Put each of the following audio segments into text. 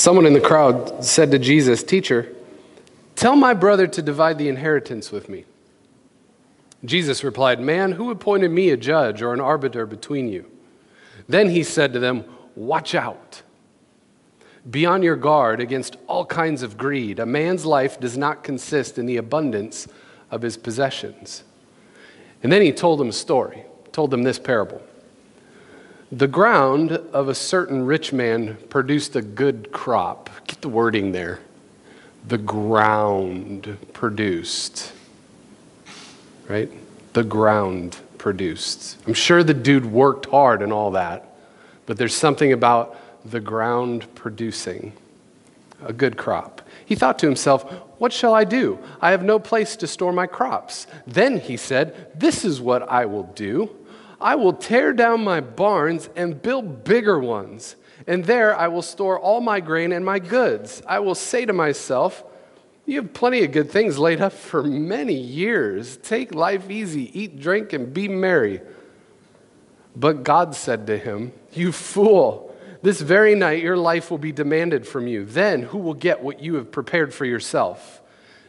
Someone in the crowd said to Jesus, Teacher, tell my brother to divide the inheritance with me. Jesus replied, Man, who appointed me a judge or an arbiter between you? Then he said to them, Watch out. Be on your guard against all kinds of greed. A man's life does not consist in the abundance of his possessions. And then he told them a story, told them this parable. The ground of a certain rich man produced a good crop. Get the wording there. The ground produced. Right? The ground produced. I'm sure the dude worked hard and all that, but there's something about the ground producing a good crop. He thought to himself, What shall I do? I have no place to store my crops. Then he said, This is what I will do. I will tear down my barns and build bigger ones, and there I will store all my grain and my goods. I will say to myself, You have plenty of good things laid up for many years. Take life easy, eat, drink, and be merry. But God said to him, You fool. This very night your life will be demanded from you. Then who will get what you have prepared for yourself?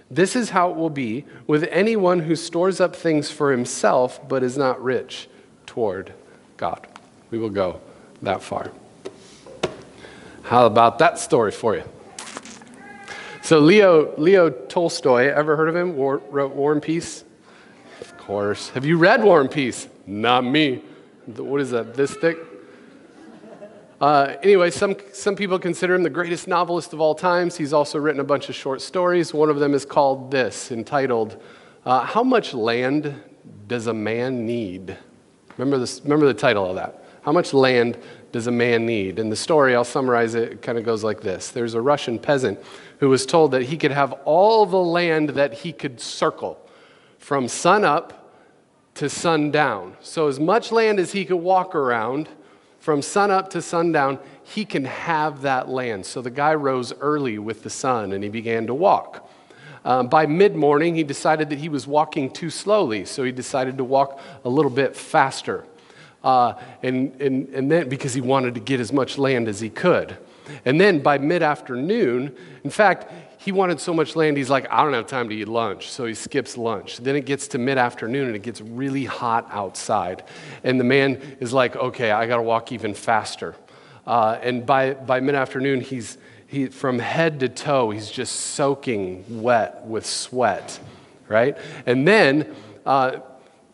This is how it will be with anyone who stores up things for himself but is not rich toward God. We will go that far. How about that story for you? So Leo Leo Tolstoy, ever heard of him? War, wrote War and Peace. Of course. Have you read War and Peace? Not me. What is that? This thick? Uh, anyway, some, some people consider him the greatest novelist of all times. He's also written a bunch of short stories. One of them is called this, entitled, uh, How Much Land Does a Man Need? Remember, this, remember the title of that. How much land does a man need? In the story, I'll summarize it, it kind of goes like this There's a Russian peasant who was told that he could have all the land that he could circle from sun up to sundown. So, as much land as he could walk around from sun up to sundown, he can have that land. So the guy rose early with the sun and he began to walk. Um, by mid morning, he decided that he was walking too slowly, so he decided to walk a little bit faster. Uh, and, and, and then because he wanted to get as much land as he could. And then by mid afternoon, in fact, he wanted so much land, he's like, I don't have time to eat lunch. So he skips lunch. Then it gets to mid afternoon and it gets really hot outside. And the man is like, okay, I got to walk even faster. Uh, and by, by mid afternoon, he's he, from head to toe, he's just soaking wet with sweat, right? And then uh,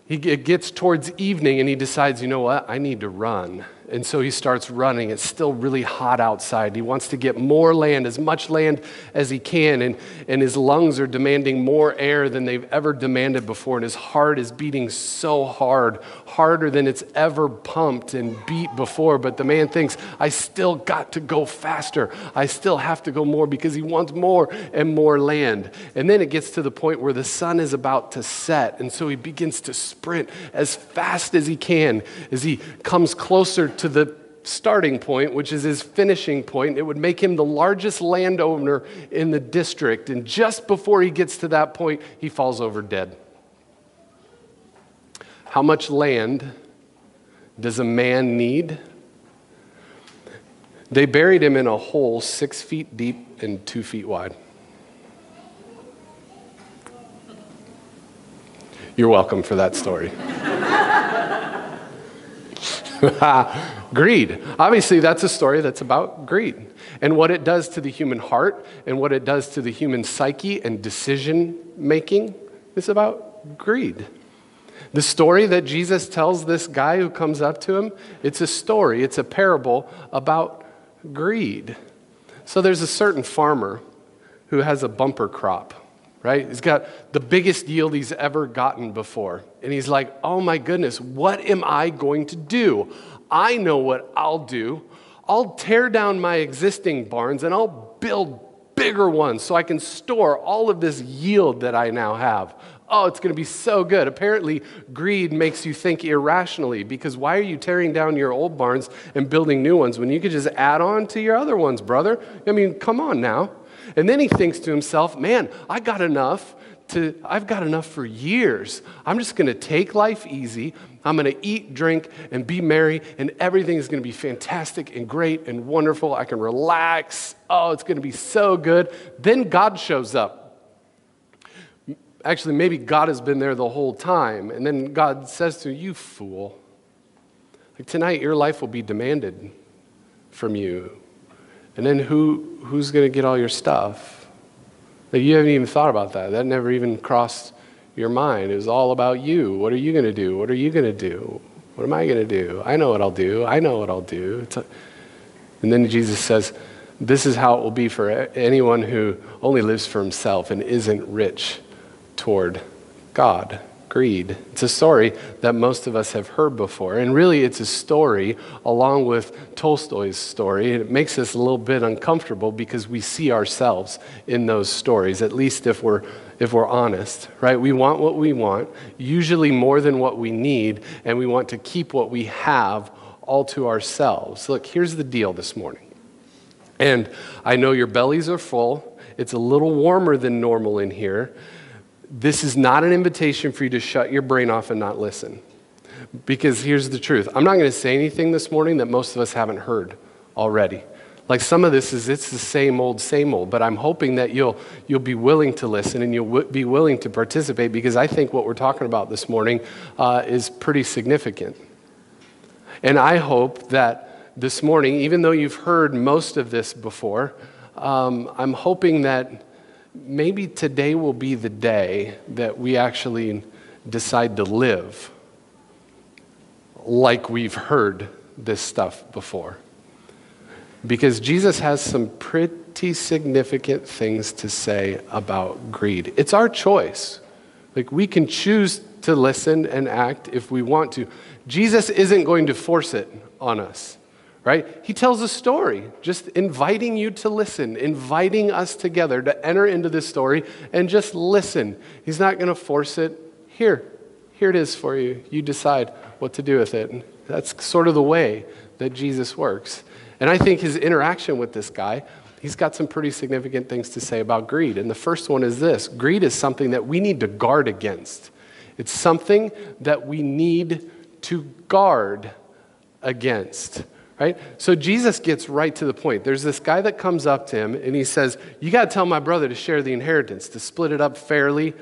he, gets towards evening and he decides, you know what? I need to run. And so he starts running. It's still really hot outside. He wants to get more land, as much land as he can. And, and his lungs are demanding more air than they've ever demanded before. And his heart is beating so hard, harder than it's ever pumped and beat before. But the man thinks, I still got to go faster. I still have to go more because he wants more and more land. And then it gets to the point where the sun is about to set. And so he begins to sprint as fast as he can as he comes closer to the starting point, which is his finishing point. It would make him the largest landowner in the district. And just before he gets to that point, he falls over dead. How much land does a man need? They buried him in a hole six feet deep and two feet wide. You're welcome for that story. greed. Obviously, that's a story that's about greed and what it does to the human heart and what it does to the human psyche and decision making is about greed. The story that Jesus tells this guy who comes up to him, it's a story, it's a parable about greed. So there's a certain farmer who has a bumper crop right? He's got the biggest yield he's ever gotten before. And he's like, oh my goodness, what am I going to do? I know what I'll do. I'll tear down my existing barns and I'll build bigger ones so I can store all of this yield that I now have. Oh, it's going to be so good. Apparently, greed makes you think irrationally because why are you tearing down your old barns and building new ones when you could just add on to your other ones, brother? I mean, come on now. And then he thinks to himself, man, I got enough to, I've got enough for years. I'm just going to take life easy. I'm going to eat, drink, and be merry, and everything is going to be fantastic and great and wonderful. I can relax. Oh, it's going to be so good. Then God shows up. Actually, maybe God has been there the whole time. And then God says to you, fool. Like tonight, your life will be demanded from you. And then who, who's going to get all your stuff? Like you haven't even thought about that. That never even crossed your mind. It was all about you. What are you going to do? What are you going to do? What am I going to do? I know what I'll do. I know what I'll do. A, and then Jesus says, This is how it will be for anyone who only lives for himself and isn't rich toward God greed. It's a story that most of us have heard before. And really, it's a story along with Tolstoy's story. It makes us a little bit uncomfortable because we see ourselves in those stories, at least if we're, if we're honest, right? We want what we want, usually more than what we need, and we want to keep what we have all to ourselves. Look, here's the deal this morning. And I know your bellies are full. It's a little warmer than normal in here. This is not an invitation for you to shut your brain off and not listen. Because here's the truth I'm not going to say anything this morning that most of us haven't heard already. Like some of this is it's the same old, same old, but I'm hoping that you'll, you'll be willing to listen and you'll w- be willing to participate because I think what we're talking about this morning uh, is pretty significant. And I hope that this morning, even though you've heard most of this before, um, I'm hoping that maybe today will be the day that we actually decide to live like we've heard this stuff before. Because Jesus has some pretty significant things to say about greed. It's our choice. Like we can choose to listen and act if we want to. Jesus isn't going to force it on us right? He tells a story, just inviting you to listen, inviting us together to enter into this story and just listen. He's not going to force it. Here, here it is for you. You decide what to do with it. That's sort of the way that Jesus works. And I think his interaction with this guy, he's got some pretty significant things to say about greed. And the first one is this greed is something that we need to guard against, it's something that we need to guard against right? So Jesus gets right to the point. There's this guy that comes up to him and he says, You got to tell my brother to share the inheritance, to split it up fairly.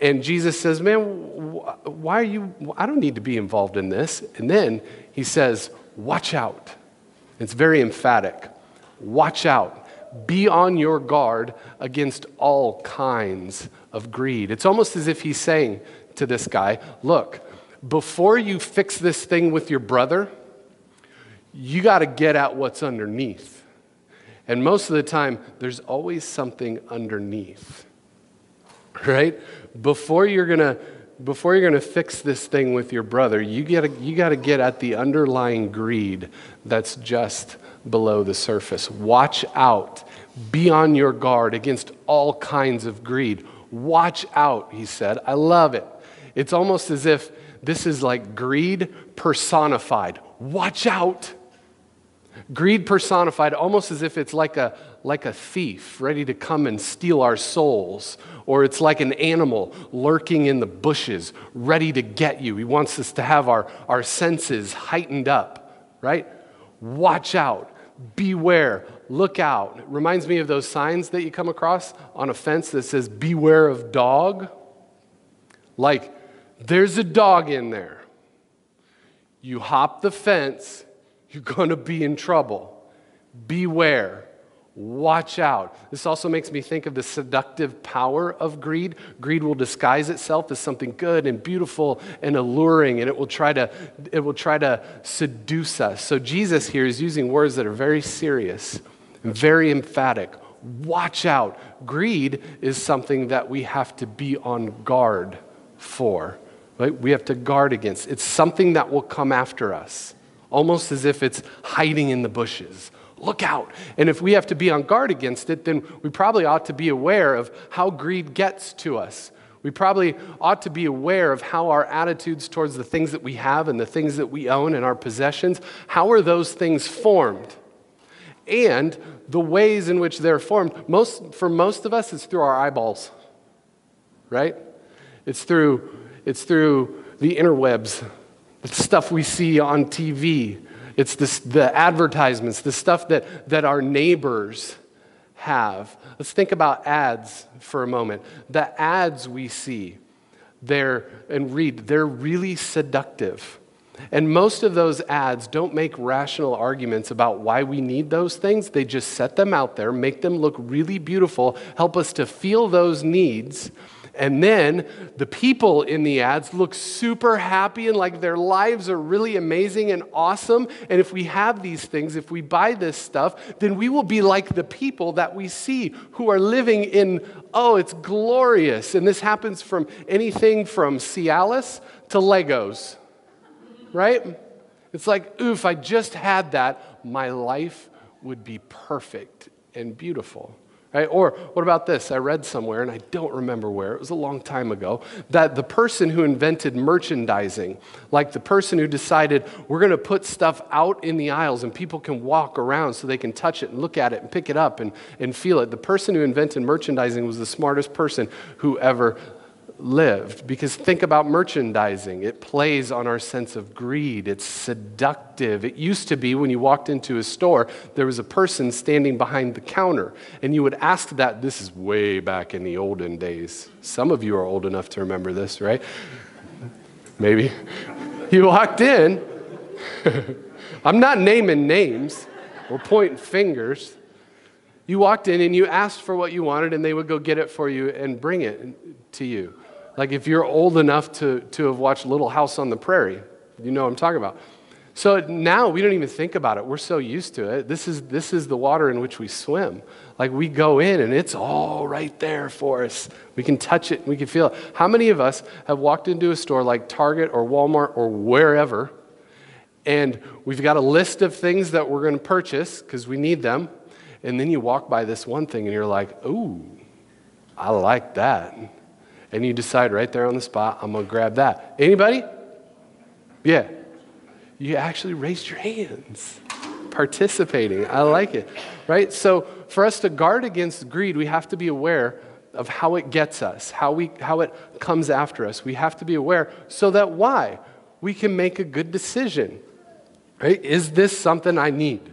And Jesus says, Man, why are you? I don't need to be involved in this. And then he says, Watch out. It's very emphatic. Watch out. Be on your guard against all kinds of greed. It's almost as if he's saying to this guy, Look, before you fix this thing with your brother, you got to get at what's underneath. And most of the time, there's always something underneath. Right? Before you're going to before you're going to fix this thing with your brother, you got you to get at the underlying greed that's just below the surface. Watch out. Be on your guard against all kinds of greed. Watch out, he said. I love it. It's almost as if this is like greed personified. Watch out. Greed personified, almost as if it's like a, like a thief ready to come and steal our souls, or it's like an animal lurking in the bushes ready to get you. He wants us to have our, our senses heightened up, right? Watch out, beware, look out. It reminds me of those signs that you come across on a fence that says, Beware of dog. Like, there's a dog in there. You hop the fence you're going to be in trouble. Beware. Watch out. This also makes me think of the seductive power of greed. Greed will disguise itself as something good and beautiful and alluring, and it will try to, it will try to seduce us. So Jesus here is using words that are very serious and very emphatic. Watch out. Greed is something that we have to be on guard for. Right? We have to guard against. It's something that will come after us almost as if it's hiding in the bushes. Look out. And if we have to be on guard against it, then we probably ought to be aware of how greed gets to us. We probably ought to be aware of how our attitudes towards the things that we have and the things that we own and our possessions, how are those things formed? And the ways in which they're formed, most, for most of us, it's through our eyeballs, right? It's through, it's through the interwebs the stuff we see on TV. It's this, the advertisements, the stuff that, that our neighbors have. Let's think about ads for a moment. The ads we see there and read, they're really seductive. And most of those ads don't make rational arguments about why we need those things. They just set them out there, make them look really beautiful, help us to feel those needs. And then the people in the ads look super happy and like their lives are really amazing and awesome. And if we have these things, if we buy this stuff, then we will be like the people that we see who are living in, oh, it's glorious. And this happens from anything from Cialis to Legos right? It's like, ooh, if I just had that, my life would be perfect and beautiful. Right? Or what about this? I read somewhere, and I don't remember where, it was a long time ago, that the person who invented merchandising, like the person who decided we're going to put stuff out in the aisles and people can walk around so they can touch it and look at it and pick it up and, and feel it, the person who invented merchandising was the smartest person who ever lived. Because think about merchandising, it plays on our sense of greed, it's seductive. It used to be when you walked into a store, there was a person standing behind the counter, and you would ask that. This is way back in the olden days. Some of you are old enough to remember this, right? Maybe. You walked in. I'm not naming names or pointing fingers. You walked in and you asked for what you wanted, and they would go get it for you and bring it to you. Like if you're old enough to, to have watched Little House on the Prairie, you know what I'm talking about. So now we don't even think about it. We're so used to it. This is, this is the water in which we swim. Like we go in and it's all right there for us. We can touch it, we can feel it. How many of us have walked into a store like Target or Walmart or wherever, and we've got a list of things that we're going to purchase because we need them, and then you walk by this one thing and you're like, ooh, I like that and you decide right there on the spot, I'm going to grab that. Anybody? Yeah. You actually raised your hands, participating. I like it, right? So, for us to guard against greed, we have to be aware of how it gets us, how, we, how it comes after us. We have to be aware so that why? We can make a good decision, right? Is this something I need?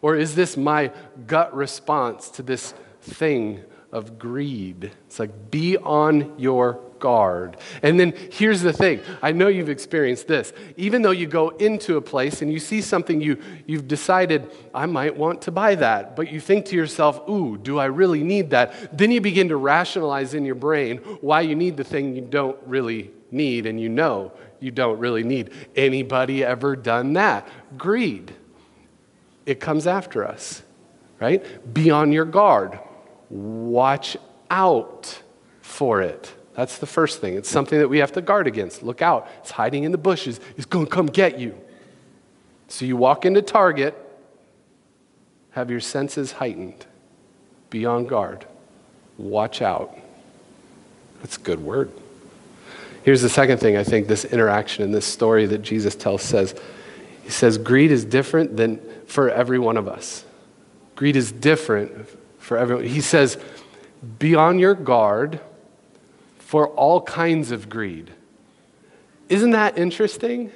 Or is this my gut response to this thing of greed. It's like, be on your guard. And then here's the thing I know you've experienced this. Even though you go into a place and you see something you, you've decided, I might want to buy that, but you think to yourself, ooh, do I really need that? Then you begin to rationalize in your brain why you need the thing you don't really need and you know you don't really need. Anybody ever done that? Greed. It comes after us, right? Be on your guard watch out for it. That's the first thing. It's something that we have to guard against. Look out. It's hiding in the bushes. It's going to come get you. So you walk into Target, have your senses heightened. Be on guard. Watch out. That's a good word. Here's the second thing I think this interaction in this story that Jesus tells says. He says, greed is different than for every one of us. Greed is different for everyone. He says, Be on your guard for all kinds of greed. Isn't that interesting?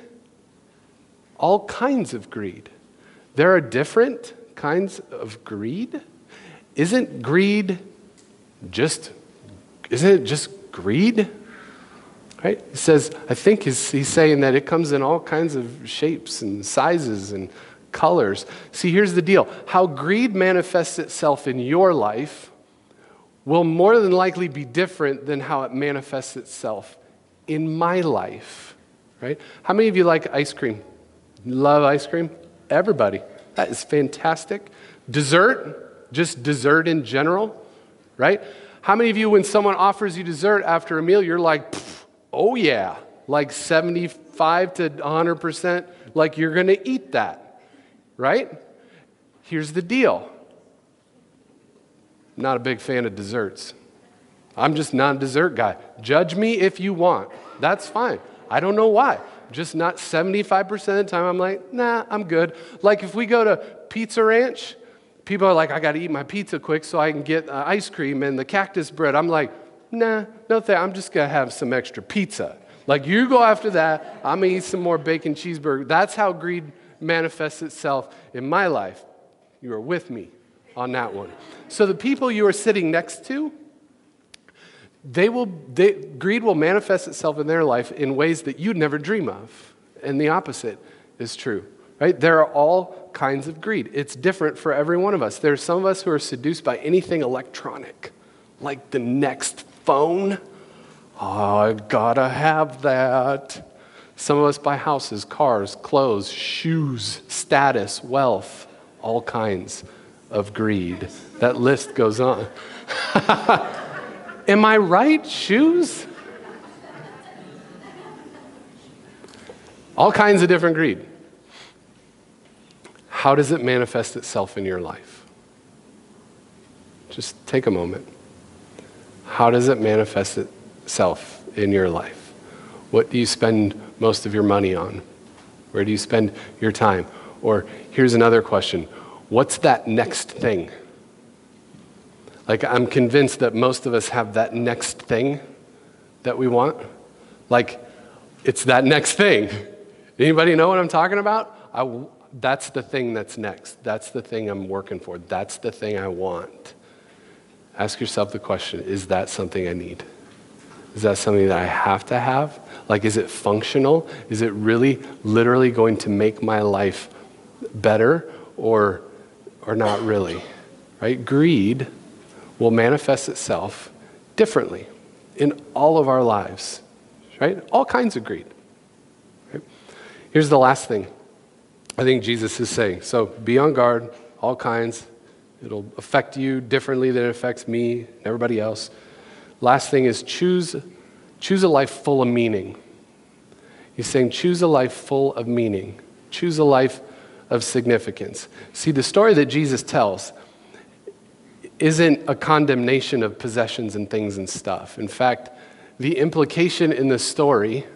All kinds of greed. There are different kinds of greed. Isn't greed just, isn't it just greed? Right? He says, I think he's, he's saying that it comes in all kinds of shapes and sizes and colors. See, here's the deal how greed manifests itself in your life will more than likely be different than how it manifests itself in my life, right? How many of you like ice cream? Love ice cream? Everybody. That is fantastic. Dessert, just dessert in general, right? How many of you, when someone offers you dessert after a meal, you're like, oh yeah, like 75 to 100%, like you're gonna eat that? Right? Here's the deal I'm not a big fan of desserts. I'm just not a dessert guy. Judge me if you want. That's fine. I don't know why. Just not 75% of the time. I'm like, nah, I'm good. Like if we go to Pizza Ranch, people are like, I got to eat my pizza quick so I can get uh, ice cream and the cactus bread. I'm like, nah, no thanks. I'm just going to have some extra pizza. Like, you go after that, I'm gonna eat some more bacon cheeseburger. That's how greed manifests itself in my life. You are with me on that one. So, the people you are sitting next to, they will, they, greed will manifest itself in their life in ways that you'd never dream of. And the opposite is true, right? There are all kinds of greed. It's different for every one of us. There are some of us who are seduced by anything electronic, like the next phone. Oh, I gotta have that. Some of us buy houses, cars, clothes, shoes, status, wealth, all kinds of greed. That list goes on. Am I right? Shoes? All kinds of different greed. How does it manifest itself in your life? Just take a moment. How does it manifest itself in your life? What do you spend most of your money on? Where do you spend your time? Or here's another question What's that next thing? Like, I'm convinced that most of us have that next thing that we want. Like, it's that next thing. Anybody know what I'm talking about? I, that's the thing that's next. That's the thing I'm working for. That's the thing I want. Ask yourself the question is that something I need? Is that something that I have to have? Like, is it functional? Is it really, literally going to make my life better or, or not really? Right? Greed will manifest itself differently in all of our lives, right? All kinds of greed. Right? Here's the last thing I think Jesus is saying. So be on guard, all kinds. It'll affect you differently than it affects me and everybody else. Last thing is choose, choose a life full of meaning. He's saying choose a life full of meaning, choose a life of significance. See, the story that Jesus tells isn't a condemnation of possessions and things and stuff. In fact, the implication in the story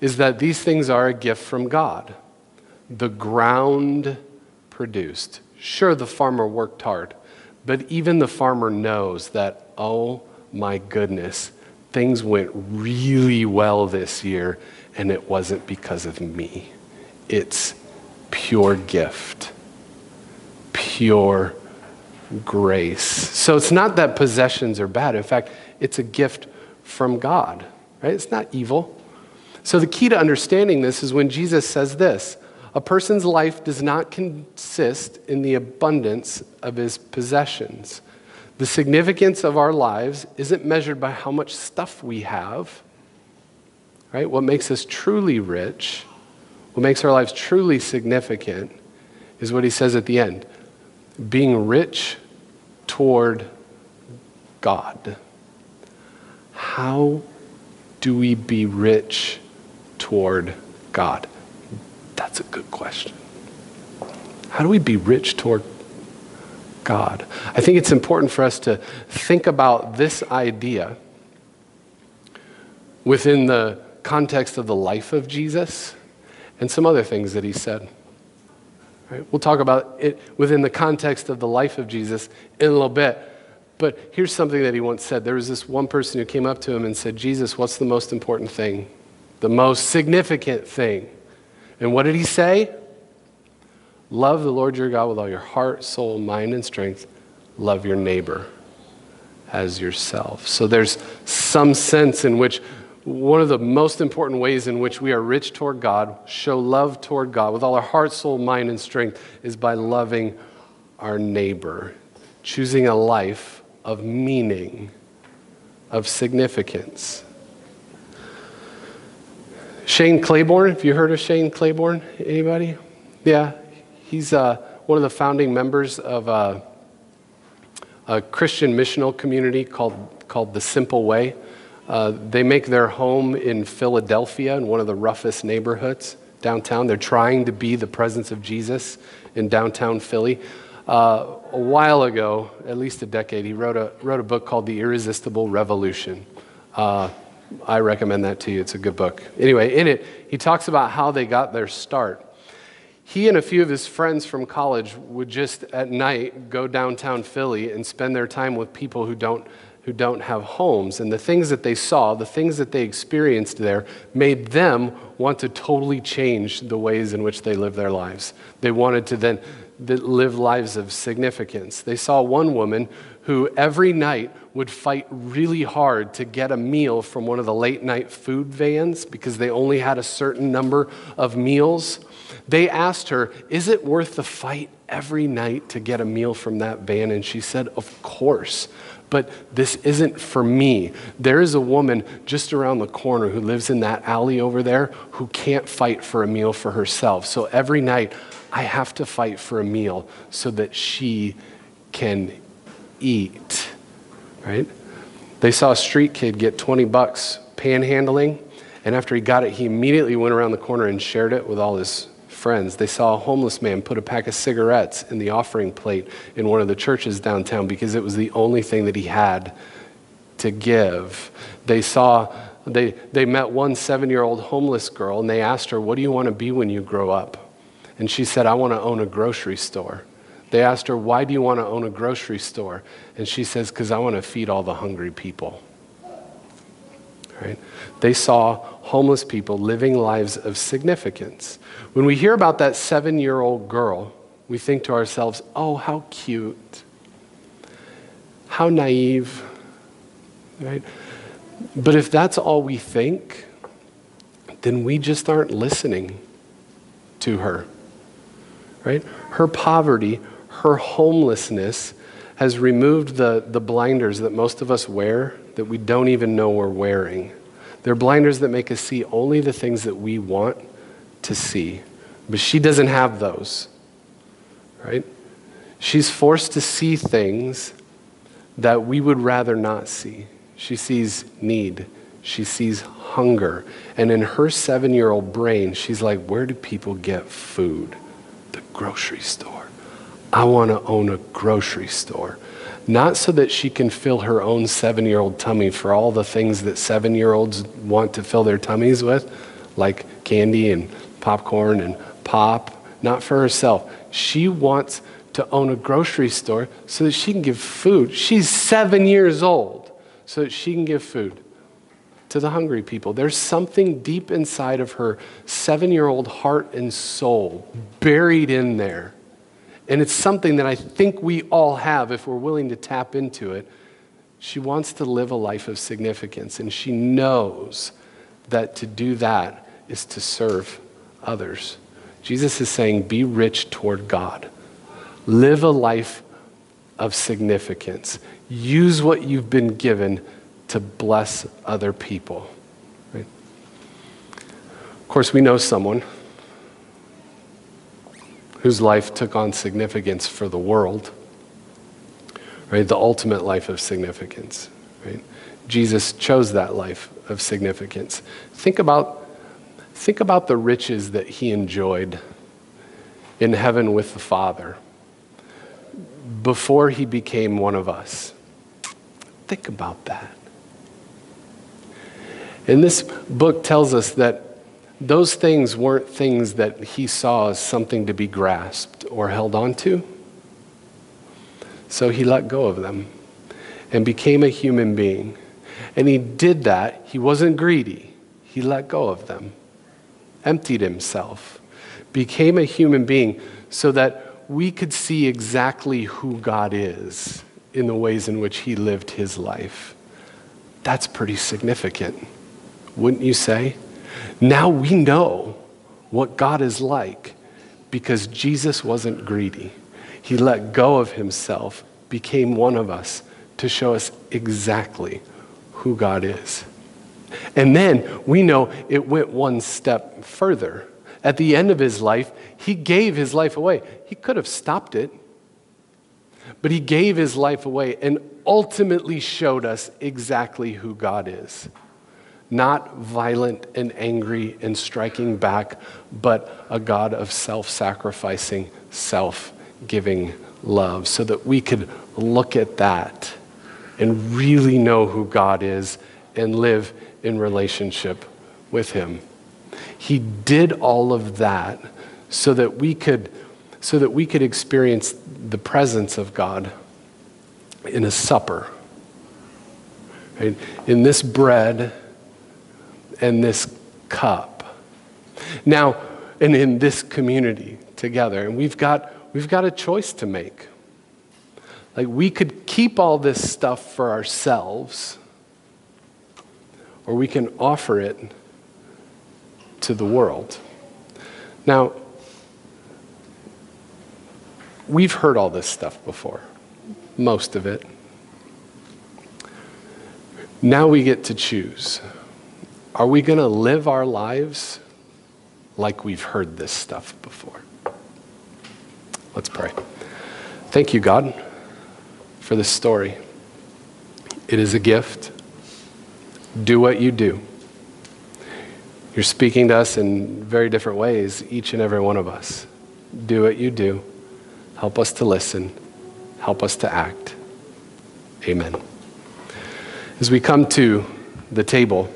is that these things are a gift from God. The ground produced. Sure, the farmer worked hard, but even the farmer knows that, oh my goodness, things went really well this year, and it wasn't because of me. It's pure gift, pure grace. So it's not that possessions are bad. In fact, it's a gift from God, right? It's not evil. So the key to understanding this is when Jesus says this a person's life does not consist in the abundance of his possessions. The significance of our lives isn't measured by how much stuff we have, right? What makes us truly rich, what makes our lives truly significant, is what he says at the end being rich toward God. How do we be rich toward God? That's a good question. How do we be rich toward God? I think it's important for us to think about this idea within the context of the life of Jesus and some other things that he said. Right? We'll talk about it within the context of the life of Jesus in a little bit. But here's something that he once said. There was this one person who came up to him and said, Jesus, what's the most important thing? The most significant thing? And what did he say? Love the Lord your God with all your heart, soul, mind, and strength. Love your neighbor as yourself. So there's some sense in which one of the most important ways in which we are rich toward God, show love toward God with all our heart, soul, mind, and strength, is by loving our neighbor, choosing a life of meaning, of significance. Shane Claiborne, have you heard of Shane Claiborne? Anybody? Yeah, he's uh, one of the founding members of uh, a Christian missional community called, called The Simple Way. Uh, they make their home in Philadelphia, in one of the roughest neighborhoods downtown. They're trying to be the presence of Jesus in downtown Philly. Uh, a while ago, at least a decade, he wrote a, wrote a book called The Irresistible Revolution. Uh, I recommend that to you. It's a good book. Anyway, in it, he talks about how they got their start. He and a few of his friends from college would just at night go downtown Philly and spend their time with people who don't who don't have homes. And the things that they saw, the things that they experienced there, made them want to totally change the ways in which they live their lives. They wanted to then live lives of significance. They saw one woman who every night would fight really hard to get a meal from one of the late night food vans because they only had a certain number of meals. They asked her, Is it worth the fight every night to get a meal from that van? And she said, Of course. But this isn't for me. There is a woman just around the corner who lives in that alley over there who can't fight for a meal for herself. So every night, I have to fight for a meal so that she can eat. Right? They saw a street kid get 20 bucks panhandling, and after he got it, he immediately went around the corner and shared it with all his friends. They saw a homeless man put a pack of cigarettes in the offering plate in one of the churches downtown because it was the only thing that he had to give. They saw, they, they met one seven year old homeless girl and they asked her, What do you want to be when you grow up? And she said, I want to own a grocery store. They asked her, Why do you want to own a grocery store? And she says, Because I want to feed all the hungry people. Right? They saw homeless people living lives of significance. When we hear about that seven year old girl, we think to ourselves, oh, how cute, how naive, right? But if that's all we think, then we just aren't listening to her, right? Her poverty, her homelessness has removed the, the blinders that most of us wear that we don't even know we're wearing. They're blinders that make us see only the things that we want to see. But she doesn't have those, right? She's forced to see things that we would rather not see. She sees need, she sees hunger. And in her seven year old brain, she's like, Where do people get food? The grocery store. I want to own a grocery store not so that she can fill her own seven year old tummy for all the things that seven year olds want to fill their tummies with, like candy and popcorn and pop, not for herself. She wants to own a grocery store so that she can give food. She's seven years old, so that she can give food to the hungry people. There's something deep inside of her seven year old heart and soul buried in there and it's something that I think we all have if we're willing to tap into it. She wants to live a life of significance, and she knows that to do that is to serve others. Jesus is saying, Be rich toward God. Live a life of significance. Use what you've been given to bless other people. Right? Of course, we know someone whose life took on significance for the world, right? The ultimate life of significance, right? Jesus chose that life of significance. Think about, think about the riches that he enjoyed in heaven with the Father before he became one of us. Think about that. And this book tells us that those things weren't things that he saw as something to be grasped or held onto. So he let go of them and became a human being. And he did that. He wasn't greedy, he let go of them, emptied himself, became a human being so that we could see exactly who God is in the ways in which he lived his life. That's pretty significant, wouldn't you say? Now we know what God is like because Jesus wasn't greedy. He let go of himself, became one of us to show us exactly who God is. And then we know it went one step further. At the end of his life, he gave his life away. He could have stopped it, but he gave his life away and ultimately showed us exactly who God is not violent and angry and striking back, but a God of self sacrificing, self giving love, so that we could look at that and really know who God is and live in relationship with Him. He did all of that so that we could, so that we could experience the presence of God in a supper right? In this bread and this cup. Now, and in this community together. And we've got, we've got a choice to make. Like, we could keep all this stuff for ourselves, or we can offer it to the world. Now, we've heard all this stuff before, most of it. Now we get to choose. Are we going to live our lives like we've heard this stuff before? Let's pray. Thank you, God, for this story. It is a gift. Do what you do. You're speaking to us in very different ways, each and every one of us. Do what you do. Help us to listen. Help us to act. Amen. As we come to the table,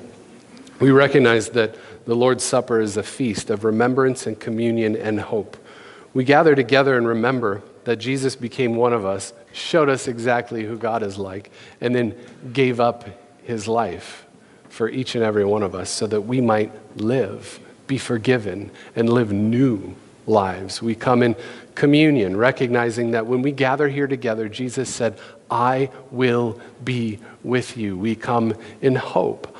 we recognize that the Lord's Supper is a feast of remembrance and communion and hope. We gather together and remember that Jesus became one of us, showed us exactly who God is like, and then gave up his life for each and every one of us so that we might live, be forgiven, and live new lives. We come in communion, recognizing that when we gather here together, Jesus said, I will be with you. We come in hope,